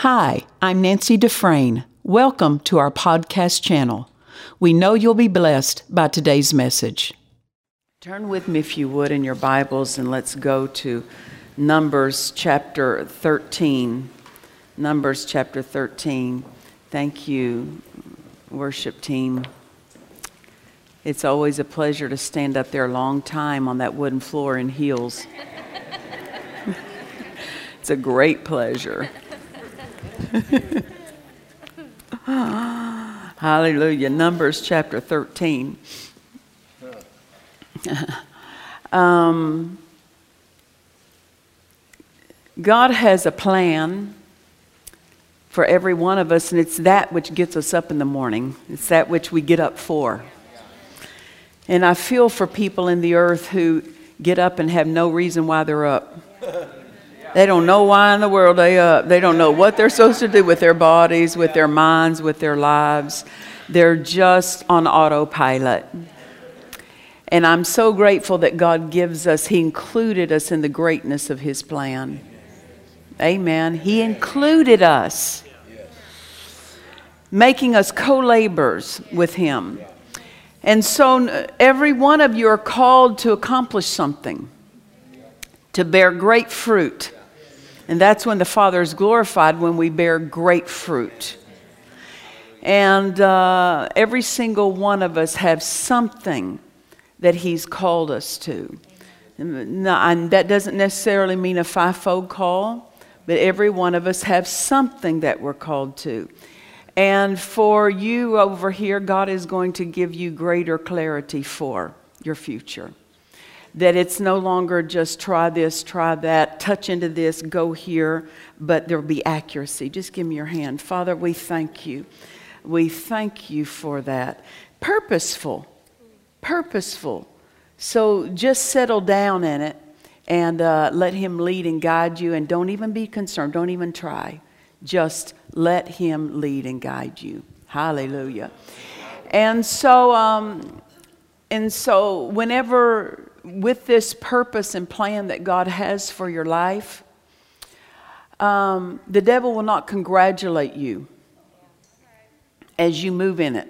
Hi, I'm Nancy Dufresne. Welcome to our podcast channel. We know you'll be blessed by today's message. Turn with me, if you would, in your Bibles and let's go to Numbers chapter 13. Numbers chapter 13. Thank you, worship team. It's always a pleasure to stand up there a long time on that wooden floor in heels. it's a great pleasure. Hallelujah. Numbers chapter 13. um, God has a plan for every one of us, and it's that which gets us up in the morning. It's that which we get up for. And I feel for people in the earth who get up and have no reason why they're up. They don't know why in the world they up. They don't know what they're supposed to do with their bodies, with their minds, with their lives. They're just on autopilot. And I'm so grateful that God gives us, He included us in the greatness of His plan. Amen. He included us, making us co laborers with Him. And so every one of you are called to accomplish something, to bear great fruit. And that's when the Father is glorified, when we bear great fruit. And uh, every single one of us have something that He's called us to. and that doesn't necessarily mean a fivefold call, but every one of us have something that we're called to. And for you over here, God is going to give you greater clarity for your future that it's no longer just try this, try that, touch into this, go here, but there'll be accuracy. Just give me your hand. Father, we thank you. We thank you for that. Purposeful, purposeful. So just settle down in it and uh, let Him lead and guide you, and don't even be concerned. Don't even try. Just let Him lead and guide you. Hallelujah. And so, um, and so, whenever with this purpose and plan that God has for your life, um, the devil will not congratulate you as you move in it.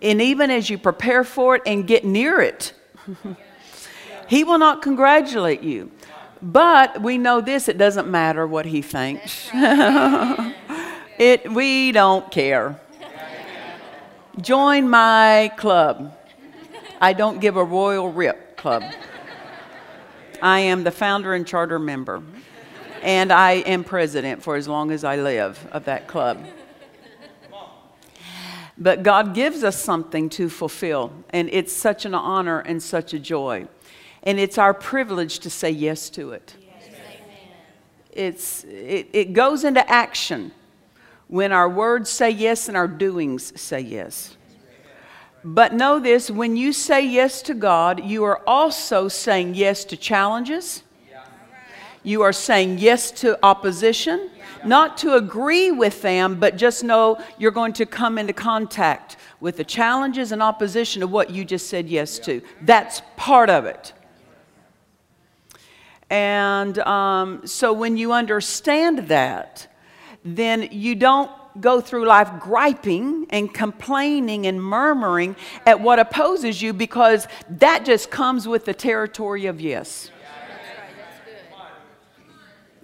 And even as you prepare for it and get near it, he will not congratulate you. But we know this it doesn't matter what he thinks. it, we don't care. Join my club. I don't give a royal rip club. I am the founder and charter member, and I am president for as long as I live of that club. But God gives us something to fulfill, and it's such an honor and such a joy. And it's our privilege to say yes to it. It's, it, it goes into action when our words say yes and our doings say yes. But know this when you say yes to God, you are also saying yes to challenges. You are saying yes to opposition, not to agree with them, but just know you're going to come into contact with the challenges and opposition of what you just said yes to. That's part of it. And um, so when you understand that, then you don't go through life griping and complaining and murmuring at what opposes you because that just comes with the territory of yes.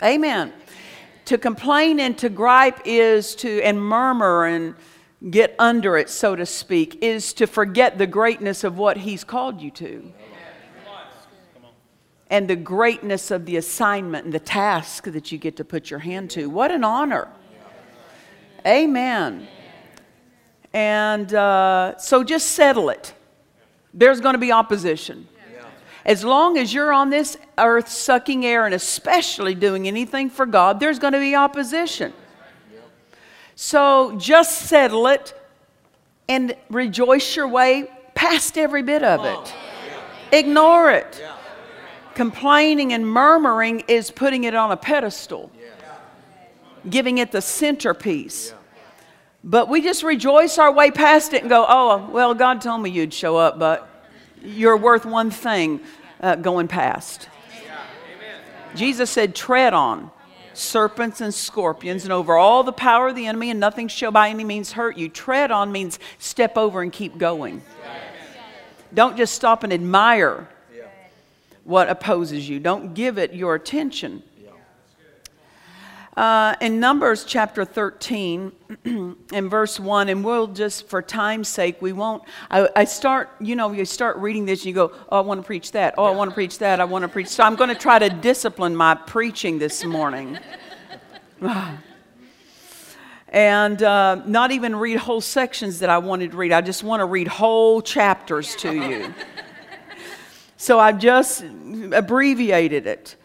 Amen. To complain and to gripe is to, and murmur and get under it, so to speak, is to forget the greatness of what He's called you to. And the greatness of the assignment and the task that you get to put your hand to. What an honor. Amen. And uh, so just settle it. There's going to be opposition. As long as you're on this earth sucking air and especially doing anything for God, there's going to be opposition. So just settle it and rejoice your way past every bit of it. Ignore it. Complaining and murmuring is putting it on a pedestal giving it the centerpiece. But we just rejoice our way past it and go, oh, well, God told me you'd show up, but you're worth one thing uh, going past. Jesus said, tread on. serpents and scorpions, and over all the power of the enemy, and nothing shall by any means hurt you. Tread on means step over and keep going. Don't just stop and admire what opposes you, don't give it your attention. Uh, in Numbers chapter 13 and verse 1, and we'll just, for time's sake, we won't. I, I, start, you know, you start reading this and you go, oh, I want to preach that. Oh, I want to preach that. I want to preach. So I'm going to try to discipline my preaching this morning. and uh, not even read whole sections that I wanted to read. I just want to read whole chapters to you. so I've just abbreviated it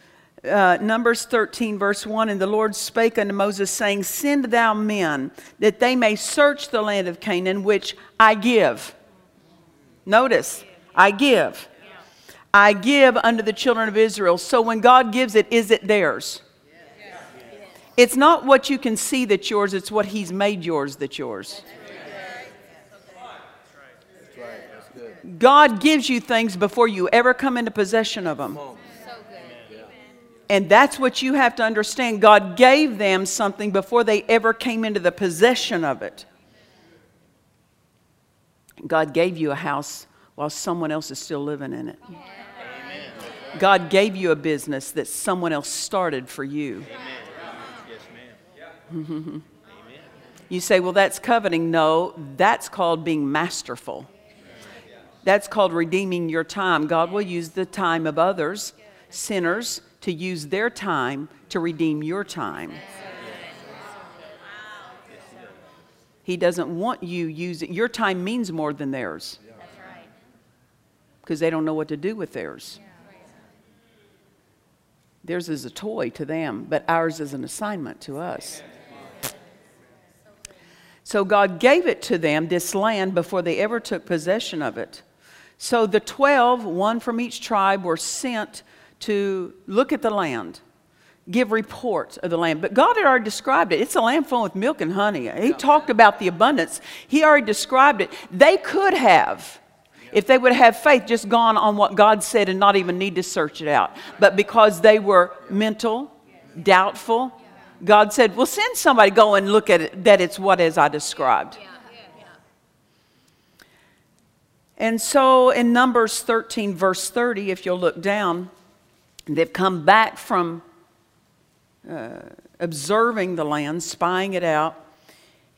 uh, Numbers 13, verse 1 And the Lord spake unto Moses, saying, Send thou men, that they may search the land of Canaan, which I give. Notice, I give. I give unto the children of Israel. So when God gives it, is it theirs? It's not what you can see that's yours, it's what He's made yours that's yours. God gives you things before you ever come into possession of them. And that's what you have to understand. God gave them something before they ever came into the possession of it. God gave you a house while someone else is still living in it. God gave you a business that someone else started for you. you say, well, that's coveting. No, that's called being masterful. That's called redeeming your time. God will use the time of others, sinners, to use their time to redeem your time. He doesn't want you using your time means more than theirs. Because they don't know what to do with theirs. Theirs is a toy to them, but ours is an assignment to us. So God gave it to them, this land, before they ever took possession of it. So the 12, one from each tribe, were sent to look at the land, give reports of the land. But God had already described it. It's a land flowing with milk and honey. He talked about the abundance. He already described it. They could have, if they would have faith, just gone on what God said and not even need to search it out. But because they were mental, doubtful, God said, Well, send somebody go and look at it, that it's what as I described. And so in Numbers 13, verse 30, if you'll look down, They've come back from uh, observing the land, spying it out.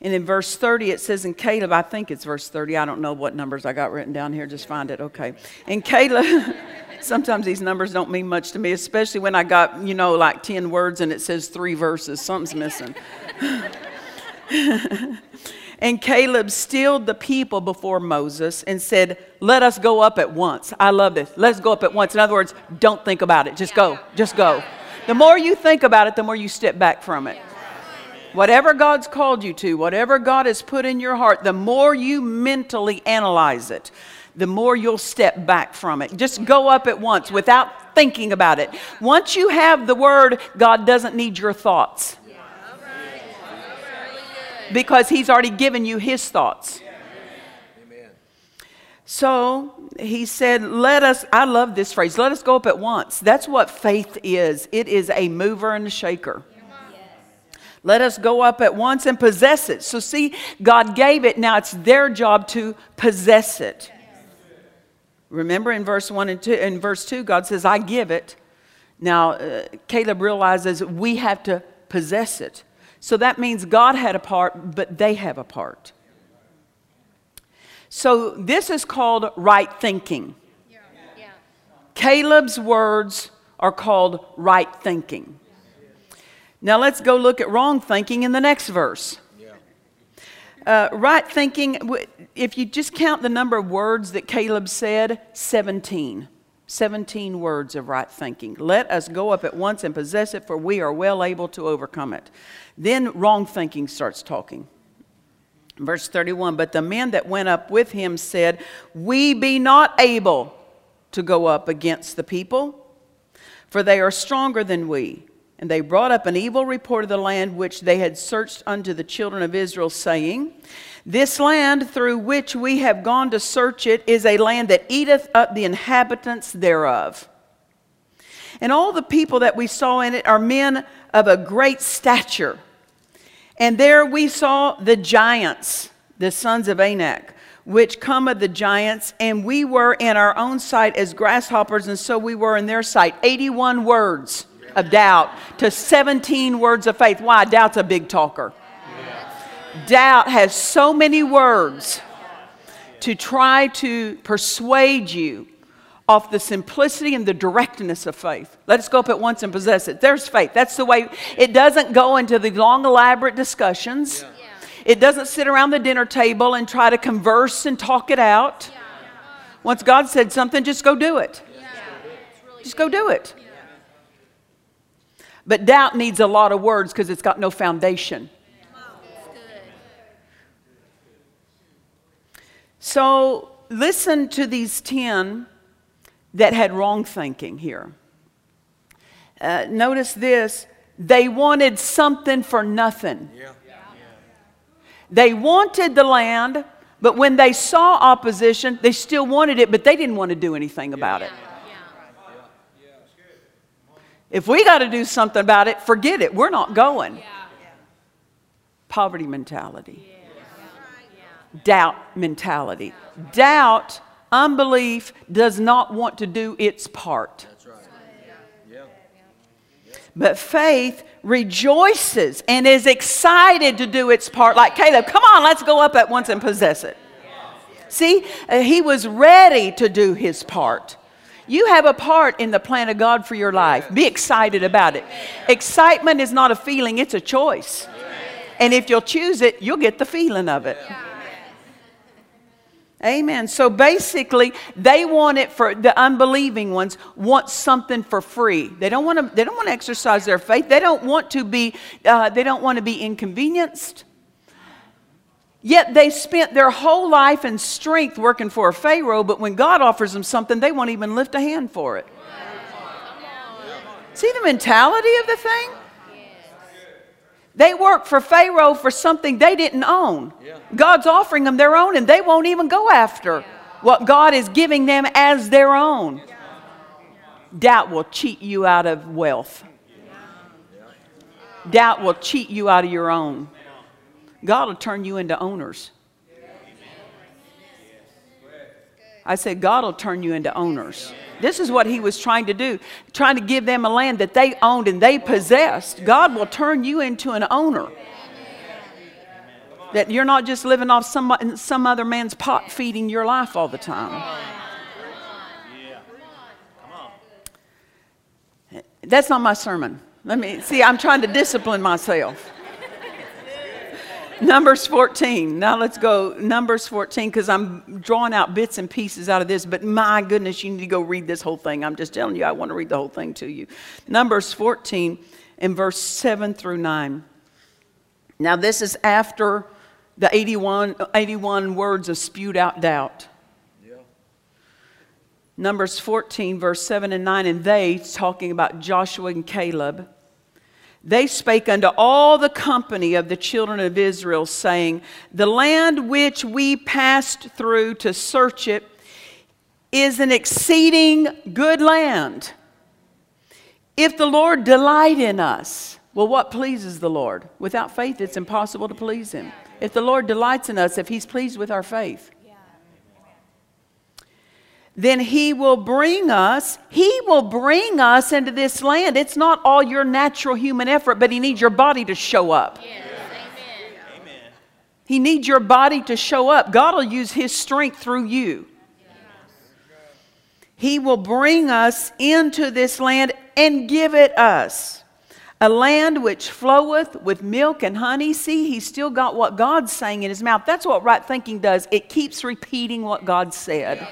And in verse 30, it says, in Caleb, I think it's verse 30, I don't know what numbers I got written down here, just find it, okay. And Caleb, sometimes these numbers don't mean much to me, especially when I got, you know, like 10 words and it says three verses, something's missing. And Caleb stilled the people before Moses and said, Let us go up at once. I love this. Let's go up at once. In other words, don't think about it. Just go. Just go. The more you think about it, the more you step back from it. Whatever God's called you to, whatever God has put in your heart, the more you mentally analyze it, the more you'll step back from it. Just go up at once without thinking about it. Once you have the word, God doesn't need your thoughts because he's already given you his thoughts. Amen. So he said, Let us, I love this phrase, let us go up at once. That's what faith is it is a mover and a shaker. Let us go up at once and possess it. So, see, God gave it, now it's their job to possess it. Remember in verse 1 and 2, in verse 2, God says, I give it. Now, uh, Caleb realizes we have to possess it. So that means God had a part, but they have a part. So this is called right thinking. Yeah. Yeah. Caleb's words are called right thinking. Now let's go look at wrong thinking in the next verse. Uh, right thinking, if you just count the number of words that Caleb said, 17. 17 words of right thinking. Let us go up at once and possess it, for we are well able to overcome it. Then wrong thinking starts talking. Verse 31 But the men that went up with him said, We be not able to go up against the people, for they are stronger than we. And they brought up an evil report of the land which they had searched unto the children of Israel, saying, This land through which we have gone to search it is a land that eateth up the inhabitants thereof And all the people that we saw in it are men of a great stature. And there we saw the giants, the sons of Anak, which come of the giants, and we were in our own sight as grasshoppers, and so we were in their sight. 81 words of doubt to 17 words of faith. Why? Doubt's a big talker. Doubt has so many words to try to persuade you off the simplicity and the directness of faith. Let us go up at once and possess it. There's faith. That's the way it doesn't go into the long, elaborate discussions. Yeah. It doesn't sit around the dinner table and try to converse and talk it out. Yeah. Once God said something, just go do it. Yeah. Just go do it. But doubt needs a lot of words because it's got no foundation. So listen to these 10 that had wrong thinking here. Uh, notice this they wanted something for nothing. Yeah. They wanted the land, but when they saw opposition, they still wanted it, but they didn't want to do anything about it. If we got to do something about it, forget it. We're not going. Poverty mentality, doubt mentality. Doubt Unbelief does not want to do its part. But faith rejoices and is excited to do its part. Like Caleb, come on, let's go up at once and possess it. See, uh, he was ready to do his part. You have a part in the plan of God for your life. Be excited about it. Excitement is not a feeling, it's a choice. And if you'll choose it, you'll get the feeling of it. Amen. So basically, they want it for the unbelieving ones want something for free. They don't want to. They don't want to exercise their faith. They don't want to be. Uh, they don't want to be inconvenienced. Yet they spent their whole life and strength working for a Pharaoh, but when God offers them something, they won't even lift a hand for it. See the mentality of the thing? They work for Pharaoh for something they didn't own. God's offering them their own, and they won't even go after what God is giving them as their own. Doubt will cheat you out of wealth. Doubt will cheat you out of your own. God will turn you into owners. I said, God will turn you into owners. This is what he was trying to do, trying to give them a land that they owned and they possessed. God will turn you into an owner. That you're not just living off some, some other man's pot feeding your life all the time. That's not my sermon. Let me see, I'm trying to discipline myself. Numbers 14. Now let's go. Numbers 14, because I'm drawing out bits and pieces out of this, but my goodness, you need to go read this whole thing. I'm just telling you, I want to read the whole thing to you. Numbers 14 in verse 7 through 9. Now, this is after the 81, 81 words of spewed out doubt. Yeah. Numbers 14, verse 7 and 9, and they, talking about Joshua and Caleb, they spake unto all the company of the children of Israel, saying, The land which we passed through to search it is an exceeding good land. If the Lord delight in us, well, what pleases the Lord? Without faith, it's impossible to please Him. If the Lord delights in us, if He's pleased with our faith, then he will bring us, he will bring us into this land. It's not all your natural human effort, but he needs your body to show up. Yes. Amen. He needs your body to show up. God will use his strength through you. He will bring us into this land and give it us. A land which floweth with milk and honey. See, he's still got what God's saying in his mouth. That's what right thinking does. It keeps repeating what God said.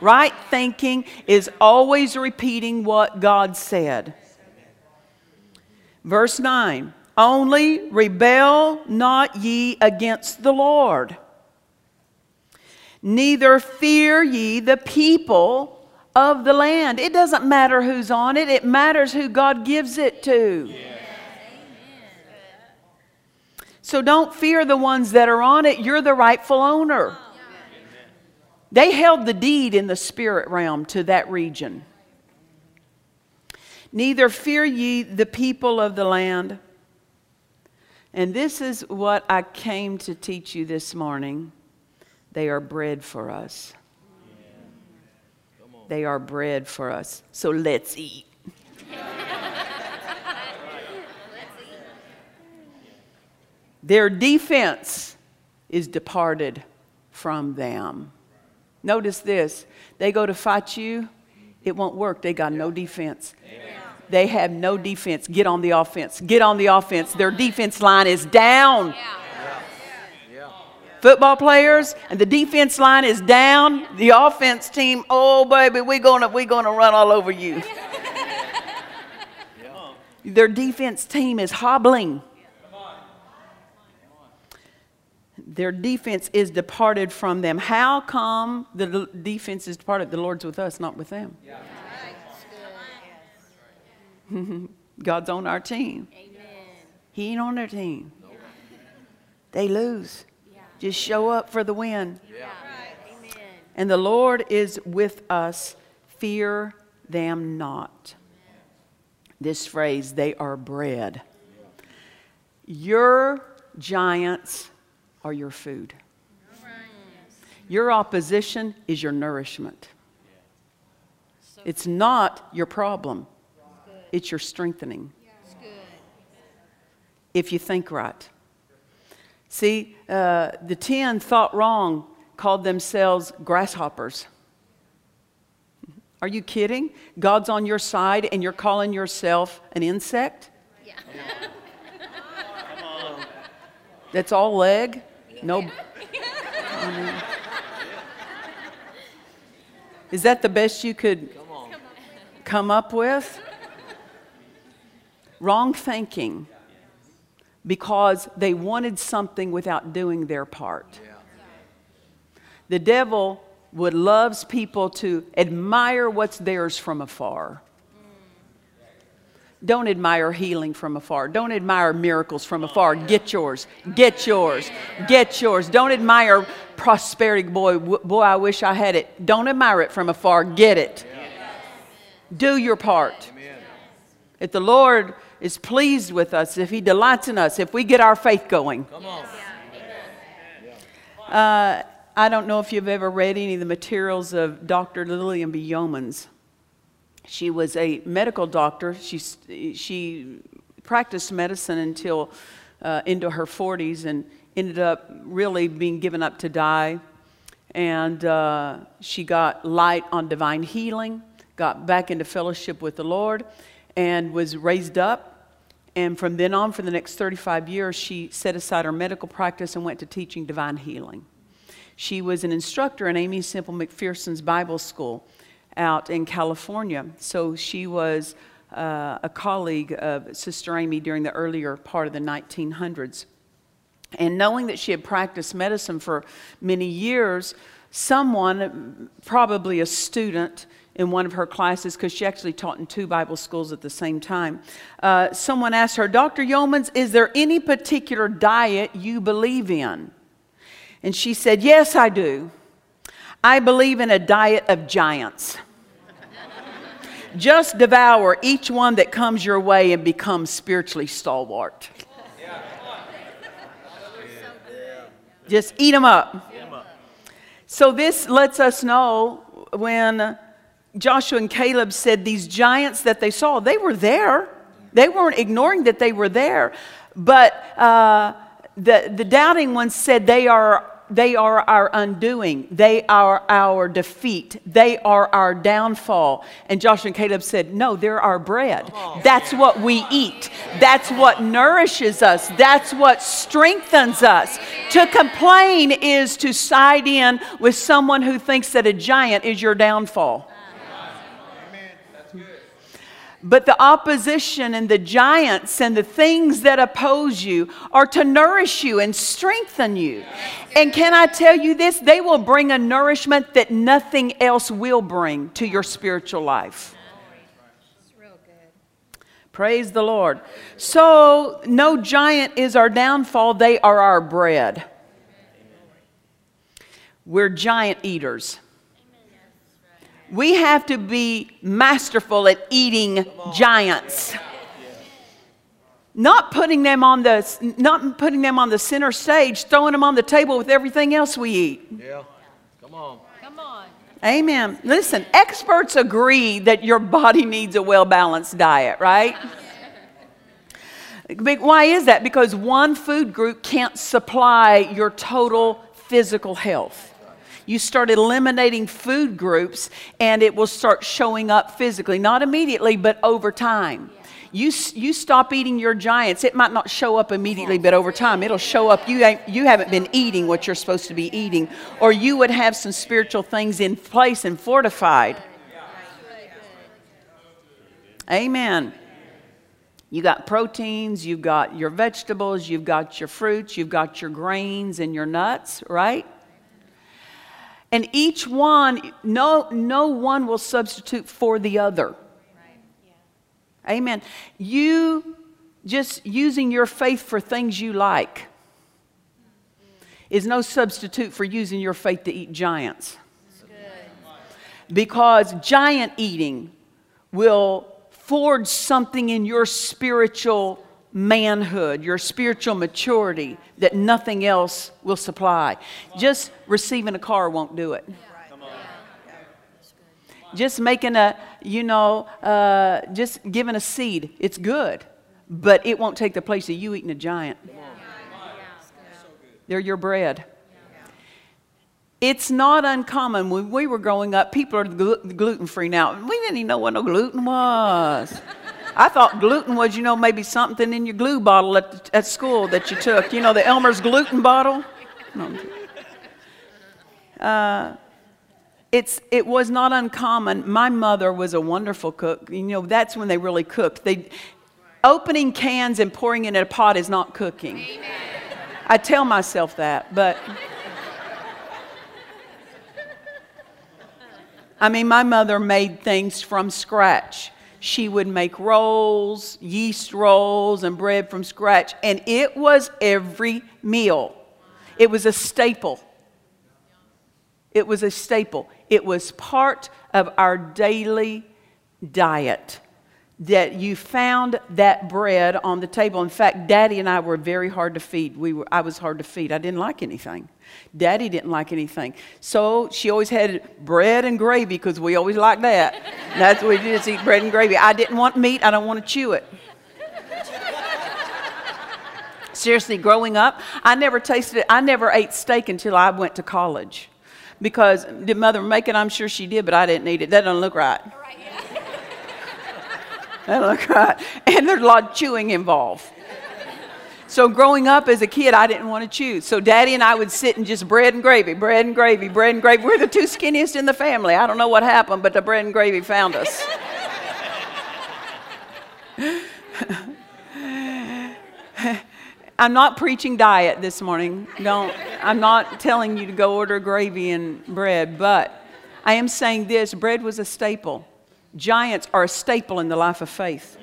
Right thinking is always repeating what God said. Verse 9 Only rebel not ye against the Lord, neither fear ye the people of the land. It doesn't matter who's on it, it matters who God gives it to. So don't fear the ones that are on it. You're the rightful owner. They held the deed in the spirit realm to that region. Neither fear ye the people of the land. And this is what I came to teach you this morning. They are bread for us. They are bread for us. So let's eat. Their defense is departed from them. Notice this they go to fight you, it won't work. They got no defense. They have no defense. Get on the offense. Get on the offense. Their defense line is down. Football players and the defense line is down. The offense team, oh baby, we're gonna we're gonna run all over you. Their defense team is hobbling. Their defense is departed from them. How come the defense is departed? The Lord's with us, not with them. God's on our team. He ain't on their team. They lose. Just show up for the win. And the Lord is with us. Fear them not. This phrase, they are bread. Your giants are your food. Your opposition is your nourishment. It's not your problem, it's your strengthening. If you think right. See, uh, the ten thought wrong, called themselves grasshoppers. Are you kidding? God's on your side and you're calling yourself an insect? Yeah. That's all leg? No. is that the best you could come up with? Wrong thinking because they wanted something without doing their part. The devil would loves people to admire what's theirs from afar. Don't admire healing from afar. Don't admire miracles from afar. Get yours. Get yours. Get yours. Don't admire prosperity. Boy, boy, I wish I had it. Don't admire it from afar. Get it. Do your part. If the Lord is pleased with us, if He delights in us, if we get our faith going. Uh, I don't know if you've ever read any of the materials of Dr. Lillian B. Yeomans. She was a medical doctor. She, she practiced medicine until uh, into her 40s and ended up really being given up to die. And uh, she got light on divine healing, got back into fellowship with the Lord, and was raised up. And from then on, for the next 35 years, she set aside her medical practice and went to teaching divine healing. She was an instructor in Aimee Semple McPherson's Bible School out in California. So she was uh, a colleague of Sister Aimee during the earlier part of the 1900s. And knowing that she had practiced medicine for many years, someone, probably a student in one of her classes, because she actually taught in two Bible schools at the same time, uh, someone asked her, Dr. Yeomans, is there any particular diet you believe in? And she said, Yes, I do. I believe in a diet of giants. Just devour each one that comes your way and become spiritually stalwart. Just eat them up. So, this lets us know when Joshua and Caleb said these giants that they saw, they were there. They weren't ignoring that they were there. But uh, the, the doubting ones said they are they are our undoing. They are our defeat. They are our downfall. And Joshua and Caleb said, No, they're our bread. Oh, That's what we eat. That's what nourishes us. That's what strengthens us. To complain is to side in with someone who thinks that a giant is your downfall. But the opposition and the giants and the things that oppose you are to nourish you and strengthen you. And can I tell you this? They will bring a nourishment that nothing else will bring to your spiritual life. Praise the Lord. So, no giant is our downfall, they are our bread. We're giant eaters. We have to be masterful at eating giants. Not putting them on the not putting them on the center stage, throwing them on the table with everything else we eat. Yeah. Come on. Come on. Amen. Listen, experts agree that your body needs a well balanced diet, right? Why is that? Because one food group can't supply your total physical health. You start eliminating food groups and it will start showing up physically, not immediately, but over time. You, you stop eating your giants, it might not show up immediately, but over time it'll show up. You, ain't, you haven't been eating what you're supposed to be eating, or you would have some spiritual things in place and fortified. Amen. You got proteins, you've got your vegetables, you've got your fruits, you've got your grains and your nuts, right? And each one, no, no one will substitute for the other. Amen. You just using your faith for things you like is no substitute for using your faith to eat giants. Because giant eating will forge something in your spiritual manhood, your spiritual maturity that nothing else will supply. Just receiving a car won't do it. Just making a, you know, uh, just giving a seed, it's good, but it won't take the place of you eating a giant. They're your bread. It's not uncommon. When we were growing up, people are glu- gluten free now. We didn't even know what no gluten was. I thought gluten was, you know, maybe something in your glue bottle at, at school that you took. You know, the Elmer's gluten bottle. Uh, it's, it was not uncommon. My mother was a wonderful cook. You know, that's when they really cooked. They, opening cans and pouring it in a pot is not cooking. I tell myself that, but. I mean, my mother made things from scratch. She would make rolls, yeast rolls, and bread from scratch, and it was every meal. It was a staple. It was a staple. It was part of our daily diet that you found that bread on the table. In fact, Daddy and I were very hard to feed. We were, I was hard to feed. I didn't like anything. Daddy didn't like anything. So she always had bread and gravy because we always liked that. That's what we did, is eat bread and gravy. I didn't want meat. I don't want to chew it. Seriously, growing up, I never tasted it. I never ate steak until I went to college. Because did mother make it? I'm sure she did, but I didn't eat it. That doesn't look right. That don't look right. And there's a lot of chewing involved. So growing up as a kid, I didn't want to choose. So daddy and I would sit and just bread and gravy, bread and gravy, bread and gravy. We're the two skinniest in the family. I don't know what happened, but the bread and gravy found us. I'm not preaching diet this morning. Don't, I'm not telling you to go order gravy and bread, but I am saying this bread was a staple. Giants are a staple in the life of faith.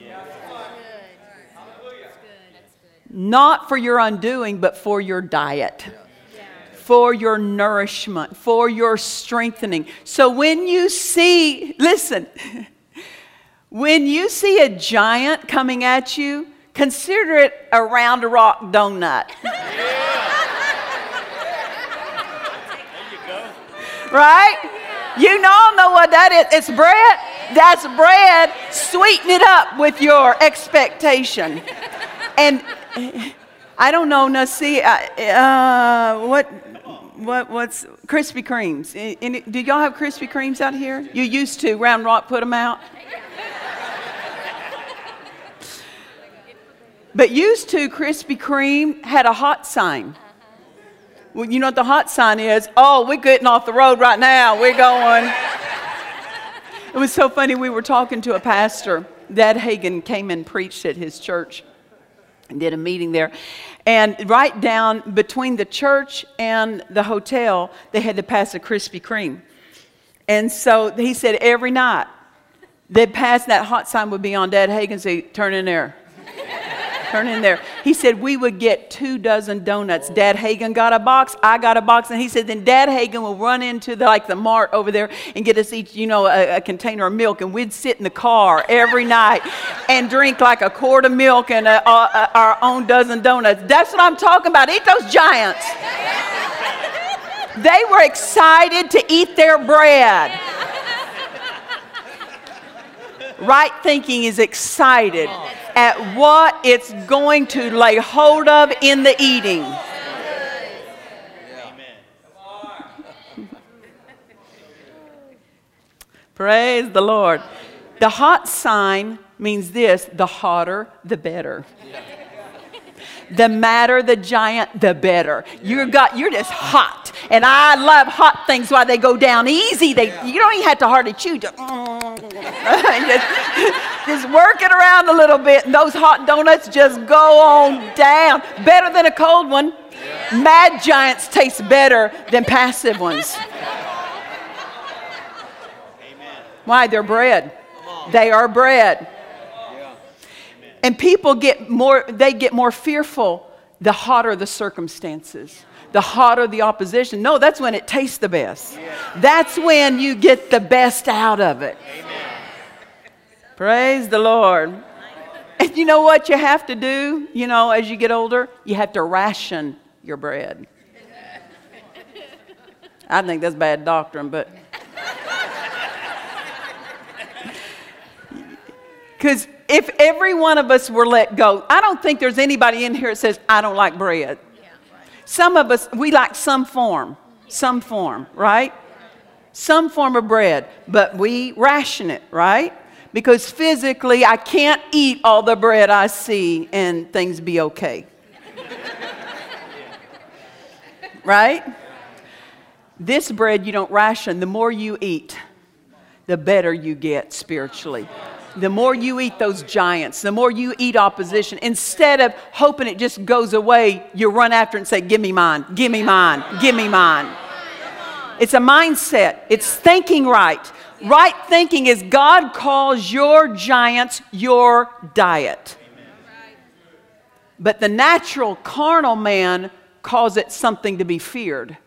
Not for your undoing, but for your diet, for your nourishment, for your strengthening. So when you see, listen, when you see a giant coming at you, consider it a round rock donut. right? You all know what that is. It's bread. That's bread. Sweeten it up with your expectation. And I don't know. Now, see, uh, uh, what, what, what's Krispy Kremes? Any, do y'all have Krispy Kremes out here? You used to. Round Rock put them out. But used to, Krispy Kreme had a hot sign. Well, you know what the hot sign is? Oh, we're getting off the road right now. We're going. It was so funny. We were talking to a pastor. Dad Hagin came and preached at his church did a meeting there. And right down between the church and the hotel, they had to pass a Krispy Kreme. And so he said every night they'd pass that hot sign would be on Dad Hagin say, turn in there. Turn in there. He said we would get two dozen donuts. Dad Hagin got a box. I got a box, and he said then Dad Hagin will run into the, like the mart over there and get us each, you know, a, a container of milk, and we'd sit in the car every night and drink like a quart of milk and a, a, our own dozen donuts. That's what I'm talking about. Eat those giants. They were excited to eat their bread. Right thinking is excited at what it's going to lay hold of in the eating. Praise the Lord. The hot sign means this the hotter, the better. The madder the giant, the better. You got you're just hot. And I love hot things while they go down easy. They you don't even have to hardly chew. Just, just, just work it around a little bit, and those hot donuts just go on down. Better than a cold one. Mad giants taste better than passive ones. Why? They're bread. They are bread. And people get more, they get more fearful the hotter the circumstances, the hotter the opposition. No, that's when it tastes the best. That's when you get the best out of it. Praise the Lord. And you know what you have to do, you know, as you get older? You have to ration your bread. I think that's bad doctrine, but. Because if every one of us were let go, I don't think there's anybody in here that says, I don't like bread. Some of us, we like some form, some form, right? Some form of bread, but we ration it, right? Because physically, I can't eat all the bread I see and things be okay. right? This bread you don't ration. The more you eat, the better you get spiritually the more you eat those giants, the more you eat opposition, instead of hoping it just goes away, you run after it and say, Give me mine, give me mine, give me mine. It's a mindset, it's thinking right. Right thinking is God calls your giants your diet. But the natural carnal man calls it something to be feared.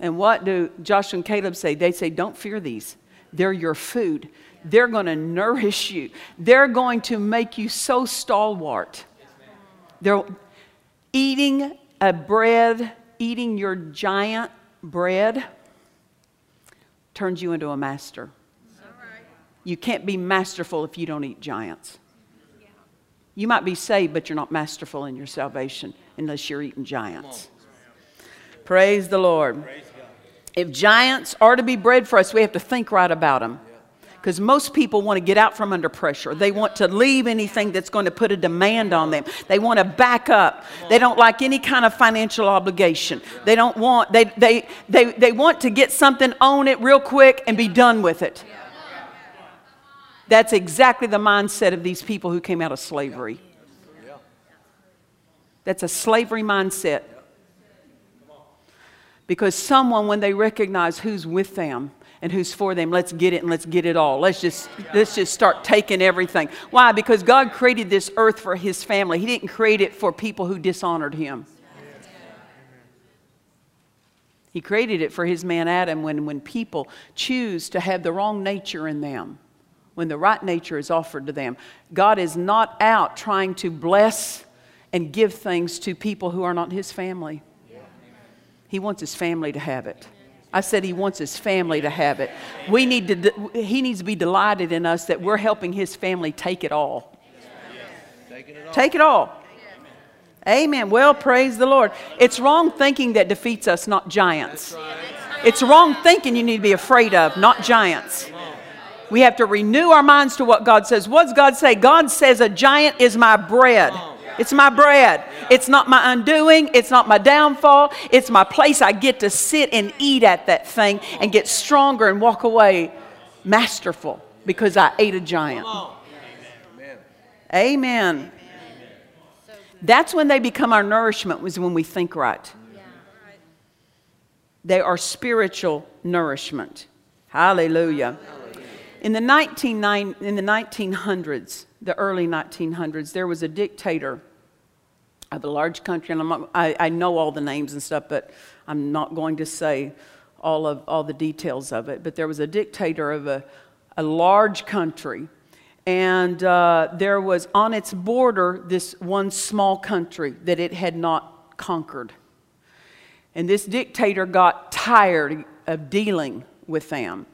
And what do Joshua and Caleb say? They say, Don't fear these. They're your food. They're going to nourish you. They're going to make you so stalwart. They're eating a bread, eating your giant bread turns you into a master. You can't be masterful if you don't eat giants. You might be saved, but you're not masterful in your salvation unless you're eating giants. Praise the Lord. Praise if giants are to be bread for us, we have to think right about them. Because most people want to get out from under pressure. They want to leave anything that's going to put a demand on them. They want to back up. They don't like any kind of financial obligation. They don't want, they, they, they, they want to get something, own it real quick, and be done with it. That's exactly the mindset of these people who came out of slavery. That's a slavery mindset. Because someone, when they recognize who's with them and who's for them, let's get it and let's get it all. Let's just, let's just start taking everything. Why? Because God created this earth for His family, He didn't create it for people who dishonored Him. He created it for His man Adam when, when people choose to have the wrong nature in them, when the right nature is offered to them. God is not out trying to bless and give things to people who are not His family. He wants his family to have it. I said he wants his family to have it. We need to, he needs to be delighted in us that we're helping his family take it all. Take it all. Amen. Well, praise the Lord. It's wrong thinking that defeats us, not giants. It's wrong thinking you need to be afraid of, not giants. We have to renew our minds to what God says. What does God say? God says, A giant is my bread. It's my bread. It's not my undoing. It's not my downfall. It's my place. I get to sit and eat at that thing and get stronger and walk away masterful because I ate a giant. Amen. Amen. That's when they become our nourishment, was when we think right. They are spiritual nourishment. Hallelujah. In the, 19, in the 1900s, the early 1900s, there was a dictator of a large country, and I, I know all the names and stuff, but I'm not going to say all of all the details of it. But there was a dictator of a, a large country, and uh, there was on its border this one small country that it had not conquered. And this dictator got tired of dealing with them.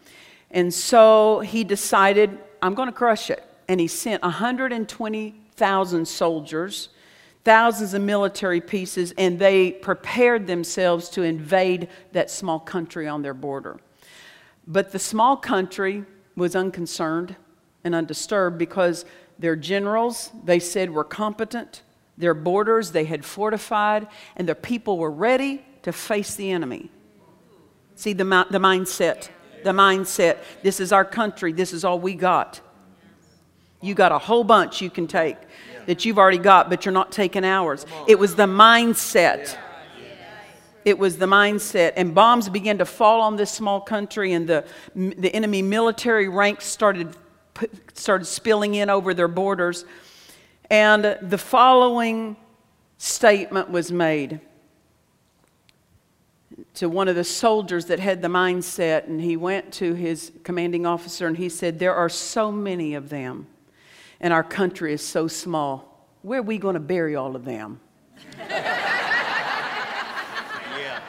And so he decided, I'm going to crush it. And he sent 120,000 soldiers, thousands of military pieces, and they prepared themselves to invade that small country on their border. But the small country was unconcerned and undisturbed because their generals, they said, were competent. Their borders, they had fortified, and their people were ready to face the enemy. See the, the mindset the mindset this is our country, this is all we got. You got a whole bunch you can take that you've already got, but you're not taking ours. It was the mindset. It was the mindset. And bombs began to fall on this small country, and the, the enemy military ranks started, started spilling in over their borders. And the following statement was made to one of the soldiers that had the mindset, and he went to his commanding officer and he said, There are so many of them, and our country is so small. Where are we going to bury all of them? yeah.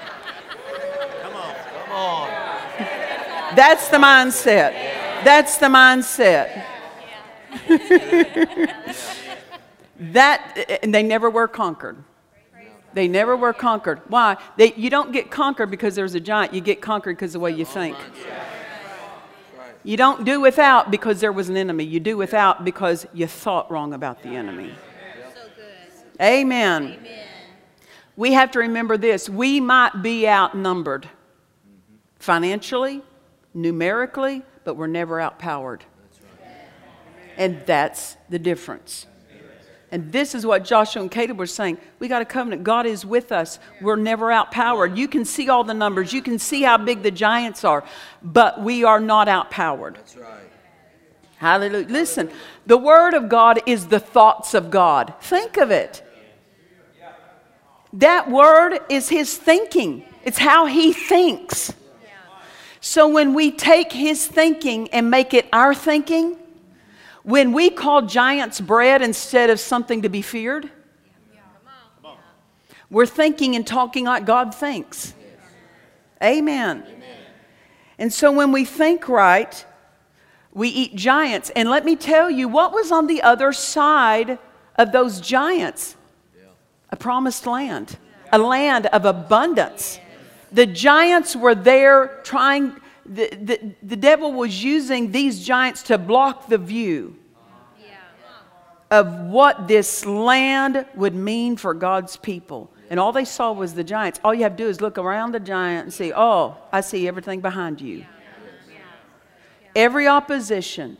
Come on, come on. That's the mindset. That's the mindset. that, and they never were conquered. They never were conquered. Why? They, you don't get conquered because there's a giant. You get conquered because of the way you think. You don't do without because there was an enemy. You do without because you thought wrong about the enemy. Amen. We have to remember this. We might be outnumbered financially, numerically, but we're never outpowered. And that's the difference. And this is what Joshua and Caleb were saying. We got a covenant. God is with us. We're never outpowered. You can see all the numbers, you can see how big the giants are, but we are not outpowered. That's right. Hallelujah. Listen, the Word of God is the thoughts of God. Think of it. That Word is His thinking, it's how He thinks. So when we take His thinking and make it our thinking, when we call giants bread instead of something to be feared, we're thinking and talking like God thinks. Amen. Amen. And so when we think right, we eat giants. And let me tell you what was on the other side of those giants a promised land, a land of abundance. The giants were there trying the, the, devil was using these giants to block the view of what this land would mean for God's people. And all they saw was the giants. All you have to do is look around the giant and see, oh, I see everything behind you. Every opposition,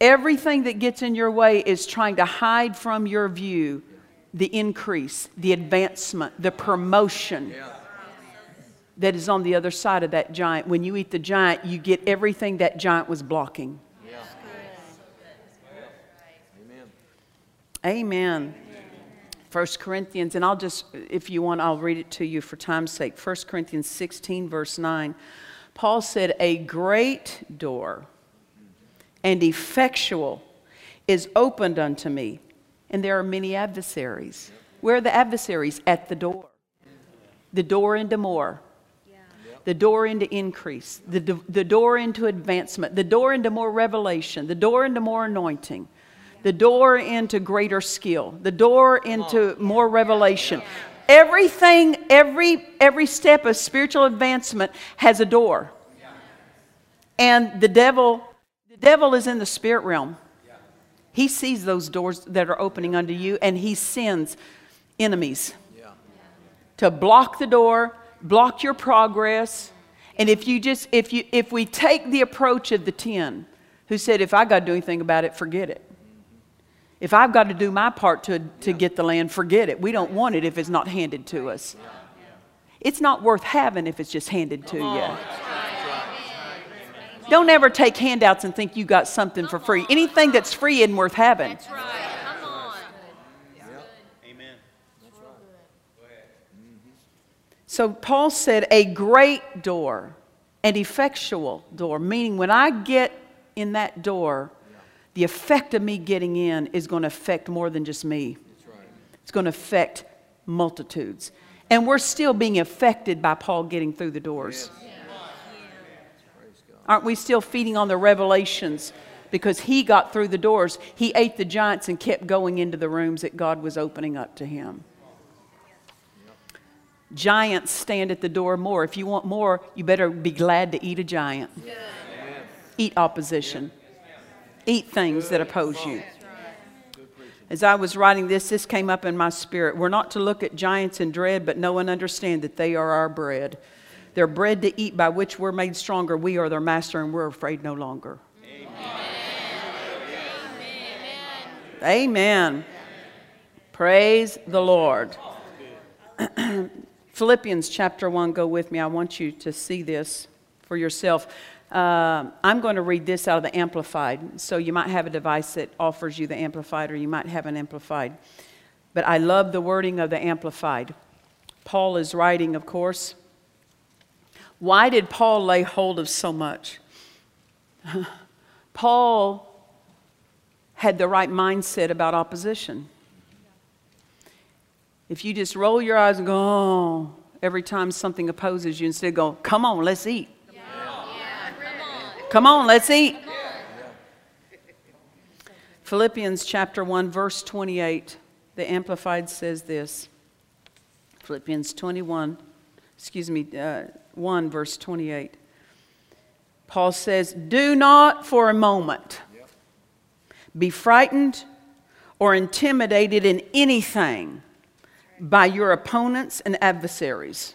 everything that gets in your way is trying to hide from your view the increase, the advancement, the promotion that is on the other side of that giant. When you eat the giant, you get everything that giant was blocking. Yeah. Amen. First Corinthians, and I'll just, if you want, I'll read it to you for time's sake. First Corinthians 16, verse 9. Paul said, A great door and effectual is opened unto me, and there are many adversaries. Where are the adversaries? At the door. The door into more the door into increase, the, the door into advancement, the door into more revelation, the door into more anointing, the door into greater skill, the door into more revelation. Everything, every, every step of spiritual advancement has a door. And the devil, the devil is in the spirit realm. He sees those doors that are opening unto you, and he sends enemies to block the door, block your progress. And if you just, if you, if we take the approach of the 10 who said, if I got to do anything about it, forget it. If I've got to do my part to, to get the land, forget it. We don't want it if it's not handed to us. It's not worth having if it's just handed to you. Don't ever take handouts and think you got something for free. Anything that's free isn't worth having. That's right. Come on. Amen. So Paul said, a great door, an effectual door, meaning when I get in that door, the effect of me getting in is going to affect more than just me. It's going to affect multitudes. And we're still being affected by Paul getting through the doors. Aren't we still feeding on the revelations? Because he got through the doors. He ate the giants and kept going into the rooms that God was opening up to him. Giants stand at the door more. If you want more, you better be glad to eat a giant. Eat opposition. Eat things that oppose you. As I was writing this, this came up in my spirit. We're not to look at giants in dread, but know and understand that they are our bread. They're bread to eat by which we're made stronger. We are their master and we're afraid no longer. Amen. Praise the Lord. Philippians chapter 1, go with me. I want you to see this for yourself. Uh, I'm going to read this out of the Amplified. So you might have a device that offers you the Amplified, or you might have an Amplified. But I love the wording of the Amplified. Paul is writing, of course. Why did Paul lay hold of so much? Paul had the right mindset about opposition. If you just roll your eyes and go, oh, every time something opposes you, instead go, come on, let's eat. Come on, let's eat. Philippians chapter 1, verse 28, the Amplified says this. Philippians 21, excuse me, uh, 1, verse 28. Paul says, Do not for a moment be frightened or intimidated in anything by your opponents and adversaries.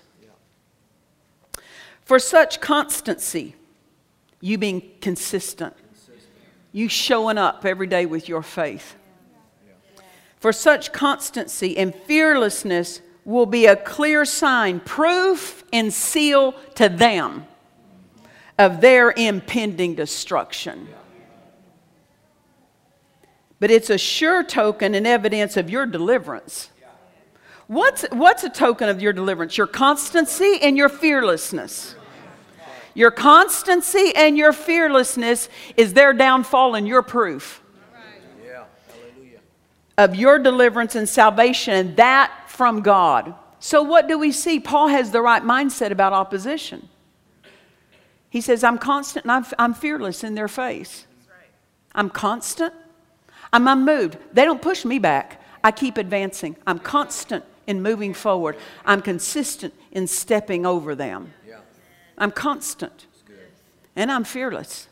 For such constancy, you being consistent, you showing up every day with your faith. For such constancy and fearlessness will be a clear sign, proof, and seal to them of their impending destruction. But it's a sure token and evidence of your deliverance. What's, what's a token of your deliverance? Your constancy and your fearlessness. Your constancy and your fearlessness is their downfall and your proof of your deliverance and salvation, and that from God. So, what do we see? Paul has the right mindset about opposition. He says, I'm constant and I'm, I'm fearless in their face. I'm constant. I'm unmoved. They don't push me back. I keep advancing. I'm constant in moving forward. I'm consistent in stepping over them. I'm constant. And I'm fearless.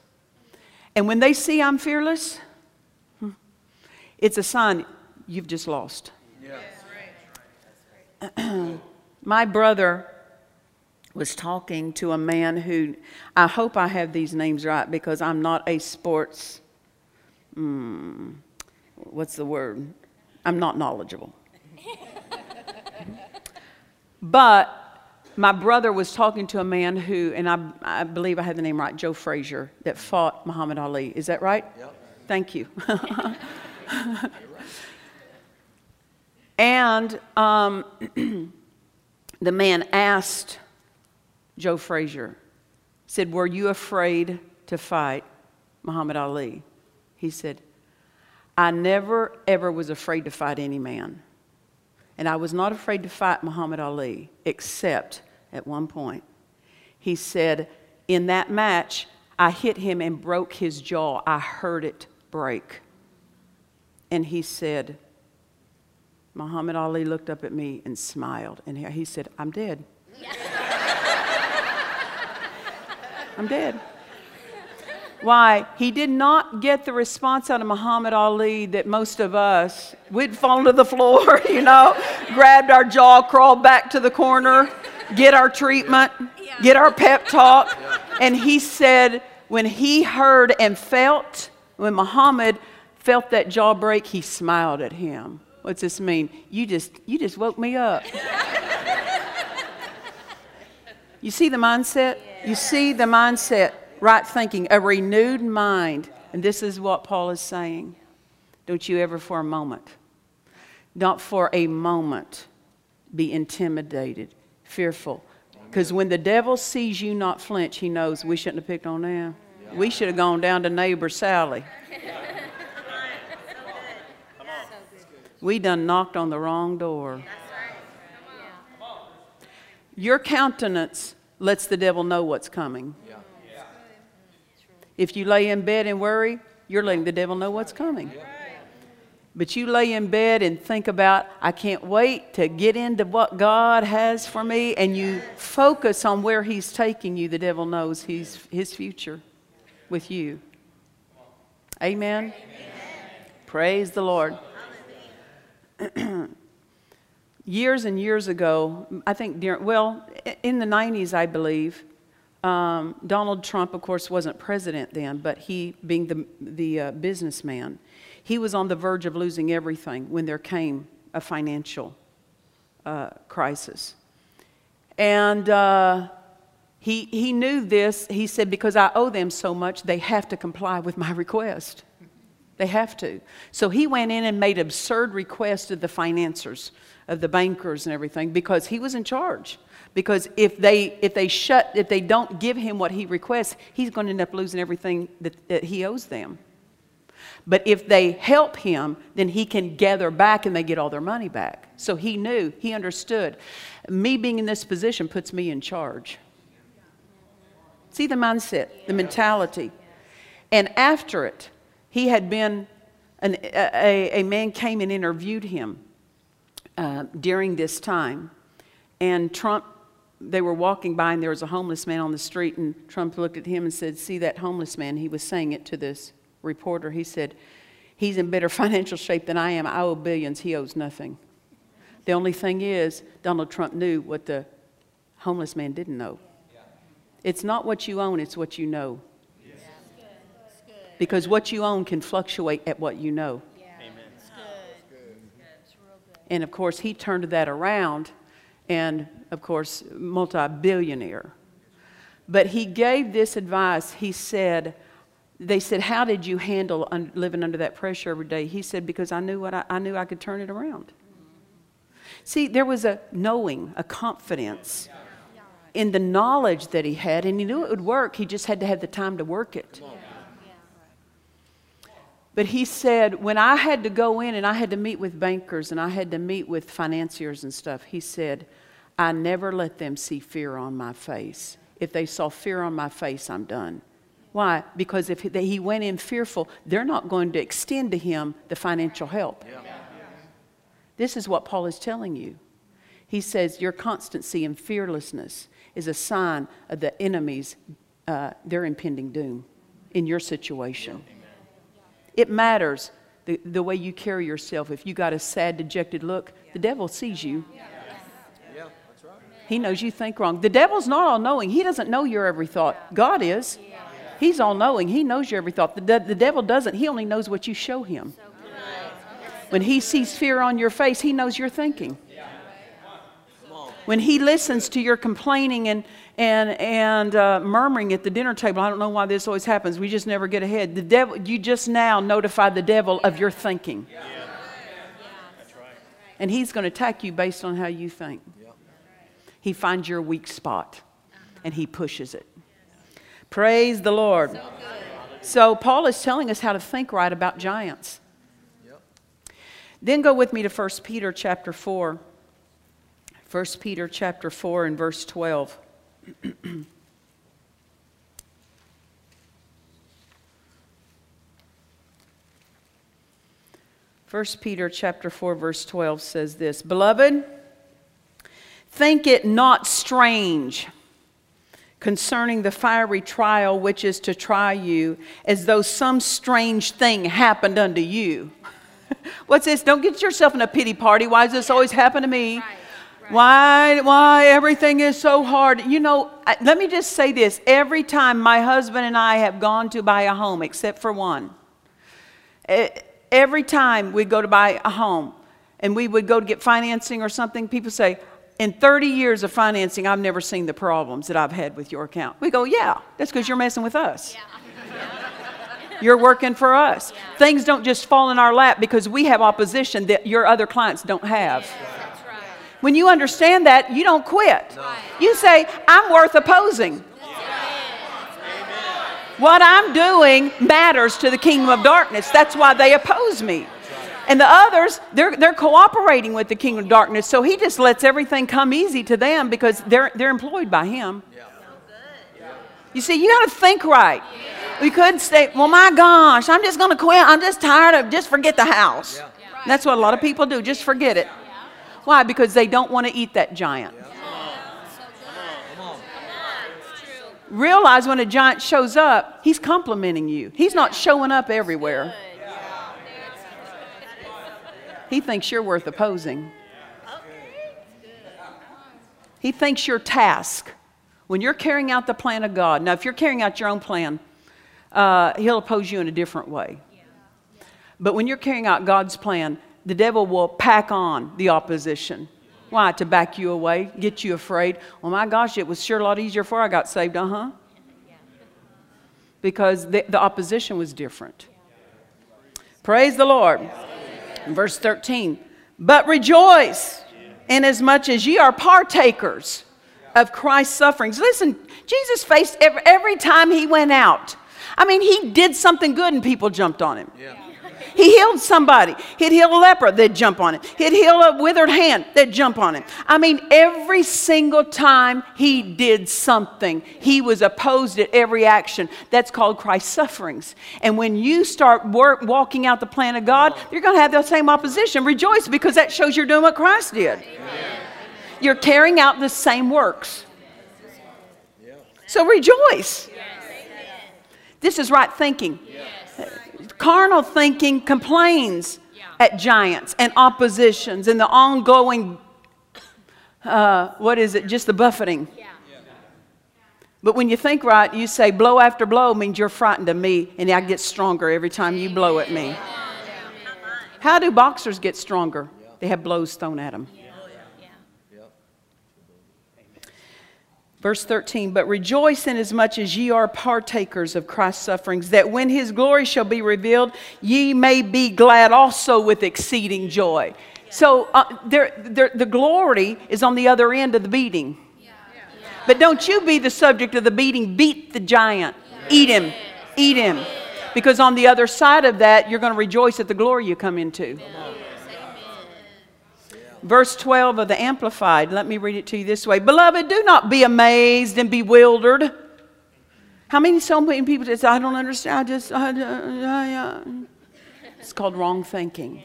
And when they see I'm fearless, hmm, it's a sign you've just lost. My brother was talking to a man who, I hope I have these names right because I'm not a sports, mm, what's the word? I'm not knowledgeable. but my brother was talking to a man who, and I, I believe I have the name right, Joe Frazier, that fought Muhammad Ali. Is that right? Yep. Thank you. and um, the man asked Joe Frazier, said, Were you afraid to fight Muhammad Ali? He said, I never, ever was afraid to fight any man. And I was not afraid to fight Muhammad Ali, except at one point. He said, In that match, I hit him and broke his jaw. I heard it break. And he said, Muhammad Ali looked up at me and smiled. And he said, I'm dead. I'm dead. Why? He did not get the response out of Muhammad Ali that most of us, we'd fall to the floor, you know, grabbed our jaw, crawled back to the corner, get our treatment, get our pep talk. And he said, when he heard and felt, when Muhammad felt that jaw break, he smiled at him. What's this mean? You just, you just woke me up. you see the mindset? You see the mindset right thinking, a renewed mind. And this is what Paul is saying. Don't you ever for a moment, not for a moment, be intimidated, fearful. Because when the devil sees you not flinch, he knows we shouldn't have picked on them. We should have gone down to neighbor Sally. We done knocked on the wrong door. Your countenance lets the devil know what's coming. If you lay in bed and worry, you're letting the devil know what's coming. But you lay in bed and think about, I can't wait to get into what God has for me, and you focus on where He's taking you, the devil knows he's, His future with you. Amen? Amen. Praise the Lord. years and years ago, I think, during, well, in the 90s, I believe, um, Donald Trump, of course, wasn't president then, but he, being the, the uh, businessman, he was on the verge of losing everything when there came a financial uh, crisis. And uh, he, he knew this. He said, Because I owe them so much, they have to comply with my request. They have to. So he went in and made absurd requests of the financiers, of the bankers and everything, because he was in charge. Because if they, if they shut, if they don't give him what he requests, he's going to end up losing everything that, that he owes them. But if they help him, then he can gather back and they get all their money back. So he knew, he understood. Me being in this position puts me in charge. See the mindset, the mentality. And after it, he had been, an, a, a man came and interviewed him uh, during this time. And Trump, they were walking by and there was a homeless man on the street, and Trump looked at him and said, See that homeless man? He was saying it to this reporter. He said, He's in better financial shape than I am. I owe billions, he owes nothing. The only thing is, Donald Trump knew what the homeless man didn't know. It's not what you own, it's what you know because what you own can fluctuate at what you know. And of course, he turned that around, and of course, multi billionaire. But he gave this advice. He said, they said, How did you handle un- living under that pressure every day? He said, Because I knew, what I, I knew I could turn it around. See, there was a knowing, a confidence in the knowledge that he had, and he knew it would work. He just had to have the time to work it. But he said, when I had to go in and I had to meet with bankers and I had to meet with financiers and stuff, he said, I never let them see fear on my face. If they saw fear on my face, I'm done. Why? Because if he went in fearful, they're not going to extend to him the financial help. Yeah. This is what Paul is telling you. He says, Your constancy and fearlessness is a sign of the enemy's, uh, their impending doom in your situation. Yeah. It matters the, the way you carry yourself. If you got a sad, dejected look, the devil sees you. He knows you think wrong. The devil's not all knowing. He doesn't know your every thought. God is. He's all knowing. He knows your every thought. The, the, the devil doesn't. He only knows what you show him. When he sees fear on your face, he knows you're thinking. When he listens to your complaining and, and, and uh, murmuring at the dinner table. I don't know why this always happens. We just never get ahead. The devil, you just now notified the devil of your thinking. Yeah. And he's going to attack you based on how you think. He finds your weak spot and he pushes it. Praise the Lord. So, so, Paul is telling us how to think right about giants. Then go with me to 1 Peter chapter 4. 1 Peter chapter 4 and verse 12. 1 Peter chapter 4 verse 12 says this, "Beloved, think it not strange concerning the fiery trial which is to try you, as though some strange thing happened unto you." What's this? Don't get yourself in a pity party. Why does this always happen to me? Right. Why, why everything is so hard? You know, let me just say this. Every time my husband and I have gone to buy a home, except for one, every time we go to buy a home and we would go to get financing or something, people say, In 30 years of financing, I've never seen the problems that I've had with your account. We go, Yeah, that's because you're messing with us. You're working for us. Things don't just fall in our lap because we have opposition that your other clients don't have. When you understand that, you don't quit. You say, I'm worth opposing. What I'm doing matters to the kingdom of darkness. That's why they oppose me. And the others, they're, they're cooperating with the kingdom of darkness. So he just lets everything come easy to them because they're, they're employed by him. You see, you got to think right. We couldn't say, well, my gosh, I'm just going to quit. I'm just tired of, just forget the house. That's what a lot of people do, just forget it. Why? Because they don't want to eat that giant. Realize when a giant shows up, he's complimenting you. He's not showing up everywhere. He thinks you're worth opposing. He thinks your task, when you're carrying out the plan of God, now if you're carrying out your own plan, uh, he'll oppose you in a different way. But when you're carrying out God's plan, the devil will pack on the opposition. Why? To back you away, get you afraid. Oh my gosh, it was sure a lot easier before I got saved, uh huh. Because the, the opposition was different. Praise the Lord. Verse 13. But rejoice inasmuch as ye are partakers of Christ's sufferings. Listen, Jesus faced every, every time he went out. I mean, he did something good and people jumped on him. Yeah. He healed somebody. He'd heal a leper, they'd jump on him. He'd heal a withered hand, they'd jump on him. I mean, every single time he did something, he was opposed at every action. That's called Christ's sufferings. And when you start work, walking out the plan of God, you're going to have the same opposition. Rejoice because that shows you're doing what Christ did. Amen. You're carrying out the same works. So rejoice. This is right thinking. Carnal thinking complains yeah. at giants and oppositions and the ongoing, uh, what is it, just the buffeting. Yeah. But when you think right, you say blow after blow means you're frightened of me and I get stronger every time you blow at me. How do boxers get stronger? They have blows thrown at them. Verse 13, but rejoice inasmuch as ye are partakers of Christ's sufferings, that when his glory shall be revealed, ye may be glad also with exceeding joy. So uh, there, there, the glory is on the other end of the beating. But don't you be the subject of the beating. Beat the giant. Eat him. Eat him. Because on the other side of that, you're going to rejoice at the glory you come into verse 12 of the Amplified. Let me read it to you this way Beloved, do not be amazed and bewildered. How many, so many people say, I don't understand, I just, I, I, I, it's called wrong thinking.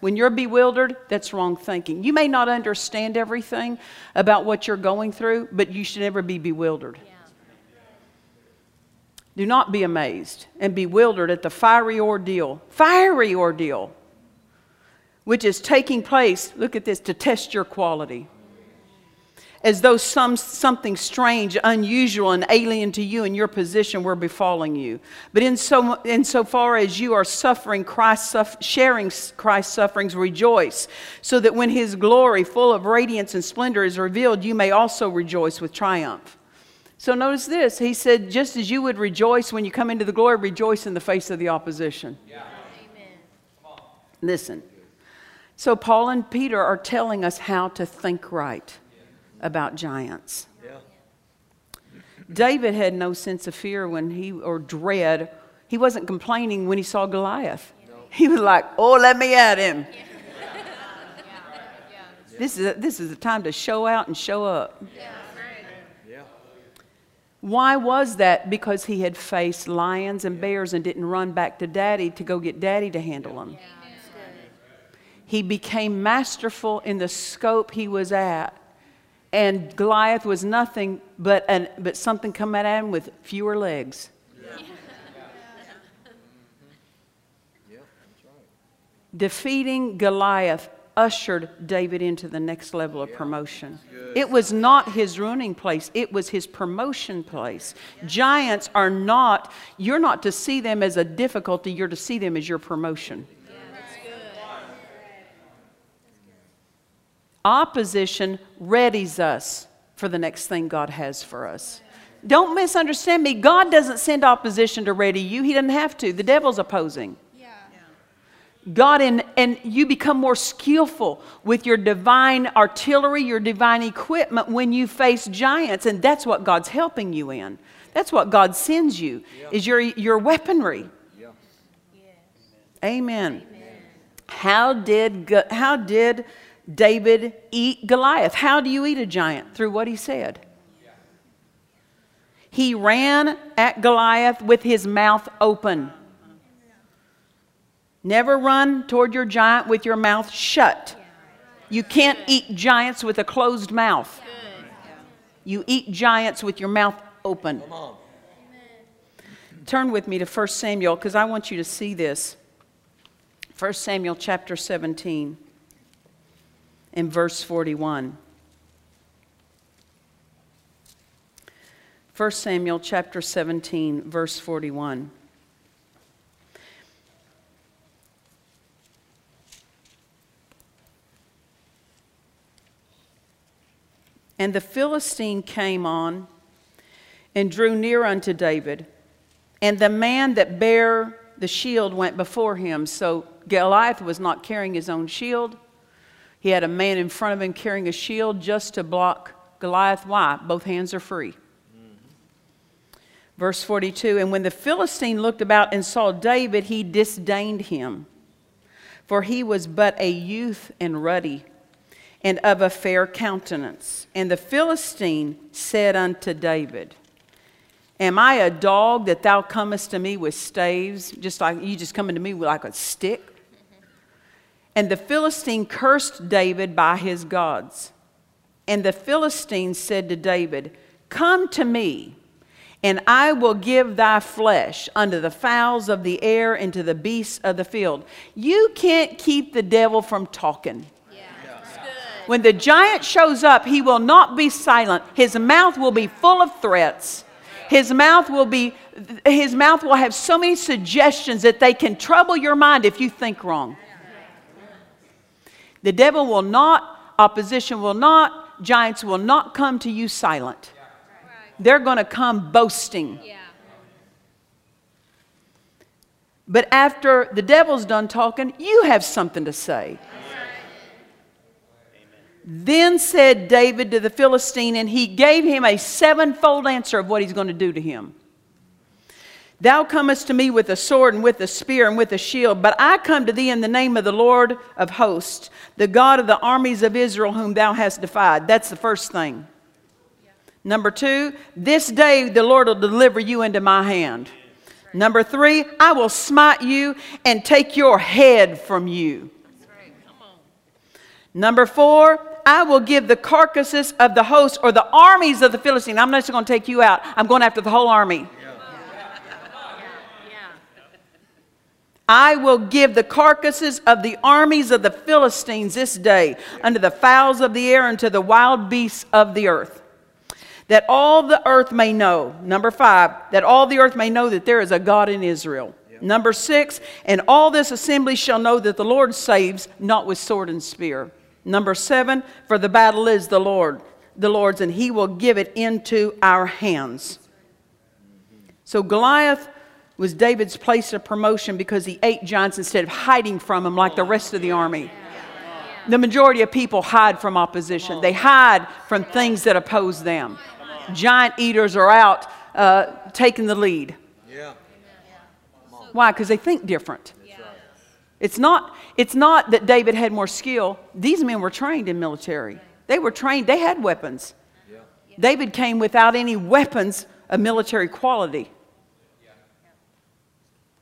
When you're bewildered, that's wrong thinking. You may not understand everything about what you're going through, but you should never be bewildered. Do not be amazed and bewildered at the fiery ordeal, fiery ordeal which is taking place, look at this, to test your quality. As though some, something strange, unusual, and alien to you and your position were befalling you. But in so, in so far as you are suffering Christ, sharing Christ's sufferings, rejoice, so that when his glory, full of radiance and splendor, is revealed, you may also rejoice with triumph. So notice this. He said, just as you would rejoice when you come into the glory, rejoice in the face of the opposition. Yeah. Amen. Listen. So, Paul and Peter are telling us how to think right about giants. David had no sense of fear when he, or dread. He wasn't complaining when he saw Goliath. He was like, oh, let me at him. This is, a, this is the time to show out and show up. Why was that? Because he had faced lions and bears and didn't run back to daddy to go get daddy to handle them. He became masterful in the scope he was at. And Goliath was nothing but, an, but something coming at him with fewer legs. Defeating Goliath ushered David into the next level of promotion. It was not his ruining place, it was his promotion place. Giants are not, you're not to see them as a difficulty, you're to see them as your promotion. Opposition readies us for the next thing God has for us. Don't misunderstand me. God doesn't send opposition to ready you, He doesn't have to. The devil's opposing. Yeah. God, and, and you become more skillful with your divine artillery, your divine equipment when you face giants. And that's what God's helping you in. That's what God sends you, is your, your weaponry. Amen. Amen. How did, how did David eat Goliath? How do you eat a giant? Through what he said. He ran at Goliath with his mouth open. Never run toward your giant with your mouth shut. You can't eat giants with a closed mouth. You eat giants with your mouth open. Turn with me to 1 Samuel because I want you to see this. 1 Samuel chapter 17 and verse 41. 1 Samuel chapter 17, verse 41. And the Philistine came on and drew near unto David. And the man that bare the shield went before him. So Goliath was not carrying his own shield. He had a man in front of him carrying a shield just to block Goliath. Why? Both hands are free. Mm-hmm. Verse 42 And when the Philistine looked about and saw David, he disdained him, for he was but a youth and ruddy and of a fair countenance. And the Philistine said unto David, Am I a dog that thou comest to me with staves? Just like you just coming to me with like a stick? And the Philistine cursed David by his gods. And the Philistine said to David, Come to me, and I will give thy flesh unto the fowls of the air and to the beasts of the field. You can't keep the devil from talking. When the giant shows up, he will not be silent. His mouth will be full of threats. His mouth will be his mouth will have so many suggestions that they can trouble your mind if you think wrong. The devil will not, opposition will not, giants will not come to you silent. They're going to come boasting. But after the devil's done talking, you have something to say. Then said David to the Philistine, and he gave him a sevenfold answer of what he's going to do to him. Thou comest to me with a sword and with a spear and with a shield, but I come to thee in the name of the Lord of hosts, the God of the armies of Israel, whom thou hast defied. That's the first thing. Number two, this day the Lord will deliver you into my hand. Number three, I will smite you and take your head from you. Number four, I will give the carcasses of the host or the armies of the Philistine. I'm not just going to take you out, I'm going after the whole army. I will give the carcasses of the armies of the Philistines this day unto the fowls of the air and to the wild beasts of the earth. That all the earth may know, number five, that all the earth may know that there is a God in Israel. Number six, and all this assembly shall know that the Lord saves not with sword and spear. Number seven, for the battle is the Lord, the Lord's, and he will give it into our hands. So Goliath was David's place of promotion because he ate giants instead of hiding from them like the rest of the army. The majority of people hide from opposition, they hide from things that oppose them. Giant eaters are out uh, taking the lead. Why? Because they think different. It's not, it's not that David had more skill. These men were trained in military. They were trained, they had weapons. Yeah. David came without any weapons of military quality.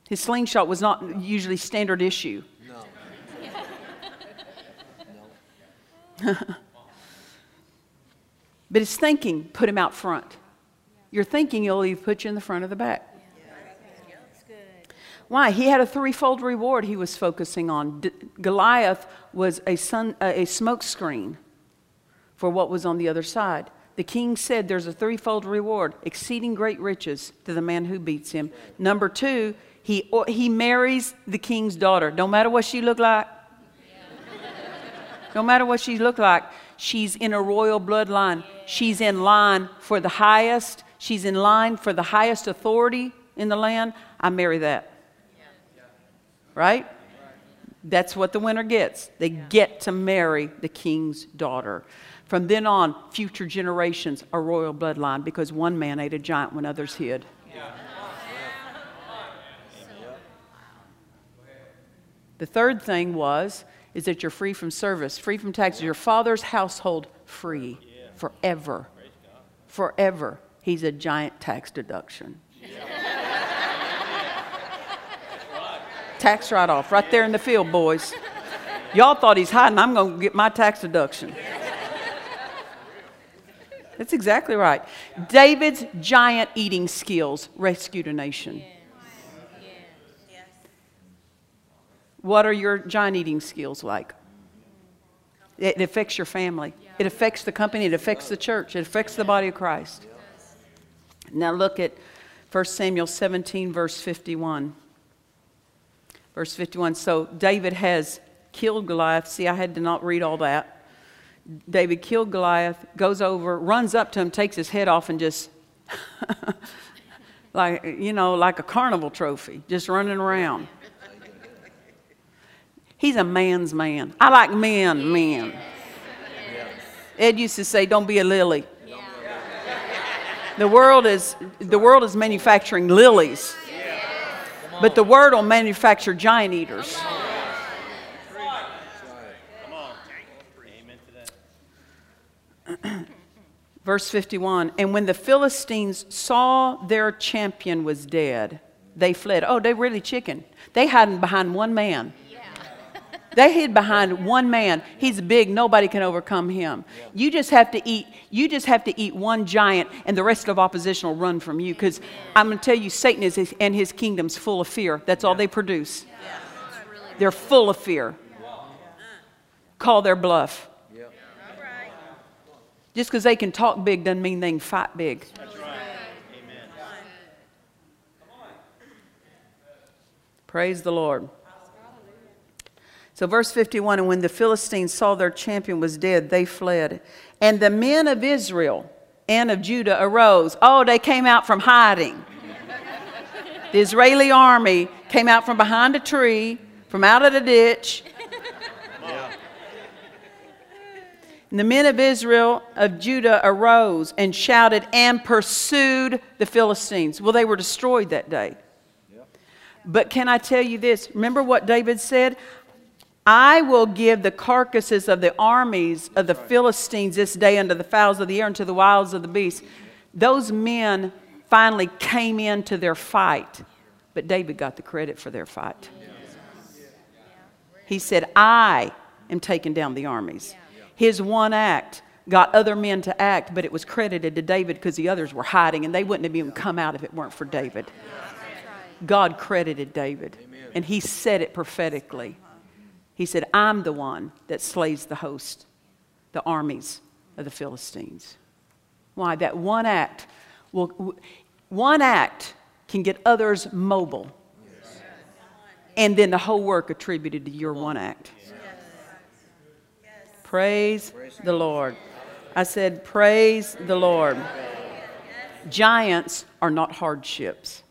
His slingshot was not usually standard issue. No. but his thinking put him out front. Your thinking will either put you in the front or the back. Why? He had a threefold reward he was focusing on. D- Goliath was a, sun, uh, a smokescreen for what was on the other side. The king said there's a threefold reward, exceeding great riches to the man who beats him. Number two, he, he marries the king's daughter, no matter what she looked like. No matter what she looked like, she's in a royal bloodline. She's in line for the highest. She's in line for the highest authority in the land. I marry that. Right? That's what the winner gets. They get to marry the king's daughter. From then on, future generations are royal bloodline because one man ate a giant when others hid. The third thing was is that you're free from service, free from taxes. Your father's household free forever. Forever. He's a giant tax deduction. tax write off right there in the field, boys. Y'all thought he's hiding. I'm going to get my tax deduction. That's exactly right. David's giant eating skills rescued a nation. What are your giant eating skills like? It affects your family. It affects the company. It affects the church. It affects the body of Christ. Now look at 1 Samuel 17, verse 51. Verse 51. So David has killed Goliath. See, I had to not read all that. David killed Goliath, goes over, runs up to him, takes his head off, and just, like, you know, like a carnival trophy, just running around. He's a man's man. I like men, men. Ed used to say, "Don't be a lily." The world is the world is manufacturing lilies, but the word will manufacture giant eaters. Verse 51 And when the Philistines saw their champion was dead, they fled. Oh, they really chicken. They hiding behind one man. They hid behind one man. He's big. Nobody can overcome him. You just have to eat. You just have to eat one giant, and the rest of opposition will run from you. Because I'm going to tell you, Satan is his, and his kingdom's full of fear. That's all they produce. They're full of fear. Call their bluff. Just because they can talk big doesn't mean they can fight big. Praise the Lord. So, verse 51 And when the Philistines saw their champion was dead, they fled. And the men of Israel and of Judah arose. Oh, they came out from hiding. the Israeli army came out from behind a tree, from out of the ditch. And the men of Israel, of Judah, arose and shouted and pursued the Philistines. Well, they were destroyed that day. But can I tell you this? Remember what David said? I will give the carcasses of the armies of the Philistines this day unto the fowls of the air and to the wilds of the beasts. Those men finally came into their fight, but David got the credit for their fight. He said, I am taking down the armies. His one act got other men to act, but it was credited to David because the others were hiding and they wouldn't have even come out if it weren't for David. God credited David, and he said it prophetically. He said, I'm the one that slays the host, the armies of the Philistines. Why? That one act will, one act can get others mobile. And then the whole work attributed to your one act. Praise the Lord. I said, Praise the Lord. Giants are not hardships,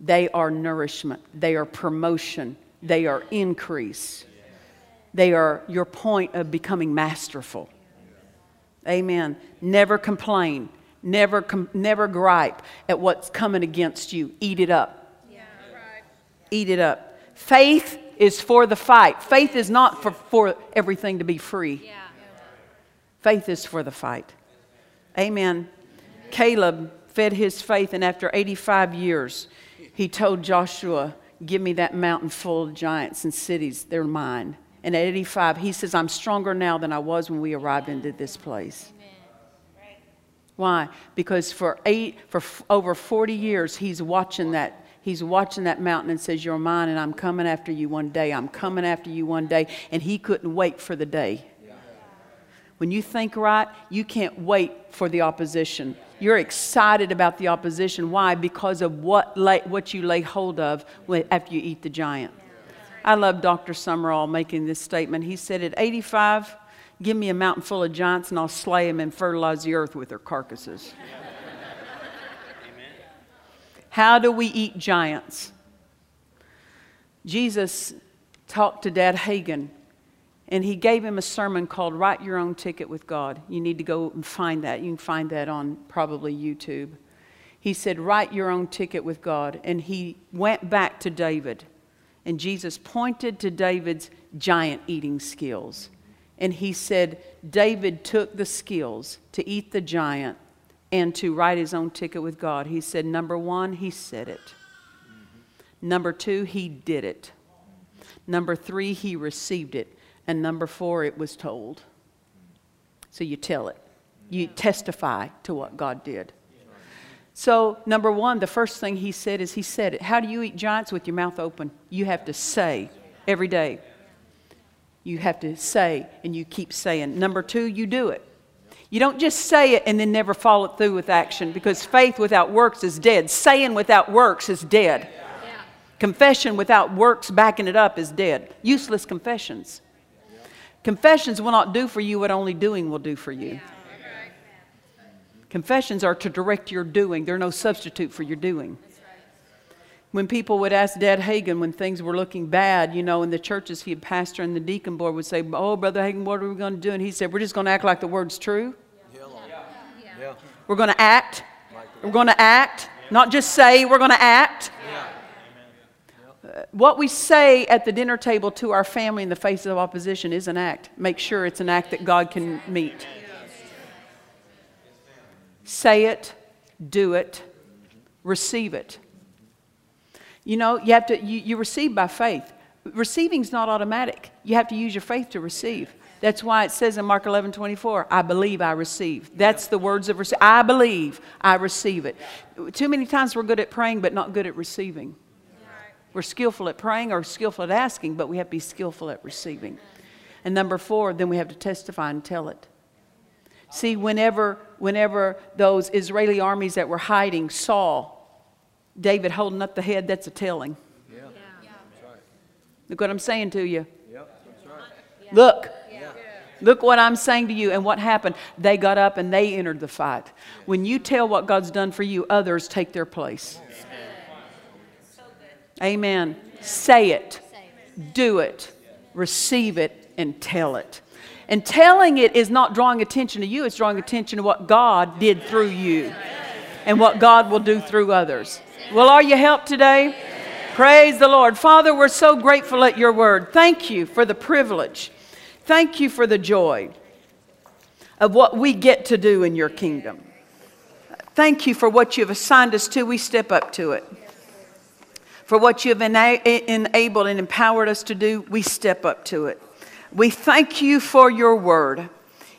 they are nourishment, they are promotion, they are increase. They are your point of becoming masterful. Amen. Never complain. Never, com- never gripe at what's coming against you. Eat it up. Yeah, right. Eat it up. Faith is for the fight. Faith is not for, for everything to be free. Yeah. Faith is for the fight. Amen. Caleb fed his faith, and after 85 years, he told Joshua, Give me that mountain full of giants and cities, they're mine. And at 85, he says, I'm stronger now than I was when we arrived into this place. Why? Because for eight, for f- over 40 years, he's watching that. He's watching that mountain and says, You're mine, and I'm coming after you one day. I'm coming after you one day. And he couldn't wait for the day. When you think right, you can't wait for the opposition. You're excited about the opposition. Why? Because of what, lay, what you lay hold of after you eat the giant. I love Dr. Sumrall making this statement. He said, At 85, give me a mountain full of giants and I'll slay them and fertilize the earth with their carcasses. How do we eat giants? Jesus talked to Dad Hagin and he gave him a sermon called Write Your Own Ticket with God. You need to go and find that. You can find that on probably YouTube. He said, Write your own ticket with God. And he went back to David. And Jesus pointed to David's giant eating skills. And he said, David took the skills to eat the giant and to write his own ticket with God. He said, Number one, he said it. Number two, he did it. Number three, he received it. And number four, it was told. So you tell it, you testify to what God did. So, number one, the first thing he said is he said it. How do you eat giants with your mouth open? You have to say every day. You have to say, and you keep saying. Number two, you do it. You don't just say it and then never follow it through with action because faith without works is dead. Saying without works is dead. Yeah. Confession without works backing it up is dead. Useless confessions. Confessions will not do for you what only doing will do for you. Confessions are to direct your doing, they're no substitute for your doing. When people would ask Dad Hagin when things were looking bad, you know, in the churches he had pastor and the deacon board would say, Oh, Brother Hagin, what are we going to do? And he said, We're just going to act like the word's true. Yeah. Yeah. We're going to act. We're going to act. Not just say, we're going to act. Uh, what we say at the dinner table to our family in the face of opposition is an act. Make sure it's an act that God can meet. Say it, do it, receive it. You know, you have to, you, you receive by faith. Receiving is not automatic. You have to use your faith to receive. That's why it says in Mark 11, 24, I believe I receive. That's the words of receive. I believe I receive it. Too many times we're good at praying, but not good at receiving. We're skillful at praying or skillful at asking, but we have to be skillful at receiving. And number four, then we have to testify and tell it. See, whenever, whenever those Israeli armies that were hiding saw David holding up the head, that's a telling. Yeah. yeah. Right. Look what I'm saying to you. Yep. Right. Look. Yeah. Look what I'm saying to you. And what happened? They got up and they entered the fight. When you tell what God's done for you, others take their place. Amen. Say it, do it, receive it, and tell it. And telling it is not drawing attention to you, it's drawing attention to what God did through you and what God will do through others. Well, are you helped today? Praise the Lord. Father, we're so grateful at your word. Thank you for the privilege. Thank you for the joy of what we get to do in your kingdom. Thank you for what you've assigned us to. We step up to it. For what you've ena- enabled and empowered us to do, we step up to it. We thank you for your word.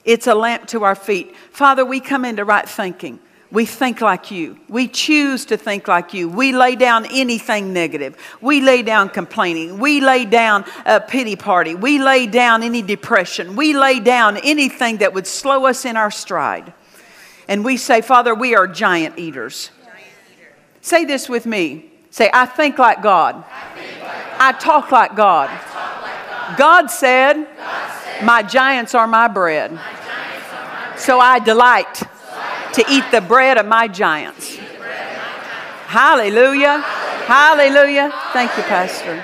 It's a lamp to our feet. Father, we come into right thinking. We think like you. We choose to think like you. We lay down anything negative. We lay down complaining. We lay down a pity party. We lay down any depression. We lay down anything that would slow us in our stride. And we say, Father, we are giant eaters. Say this with me. Say, I think like God. I, talk like God. God. Said. My giants are my bread. So I delight to eat the bread of my giants. Hallelujah. Hallelujah. Thank you, Pastor.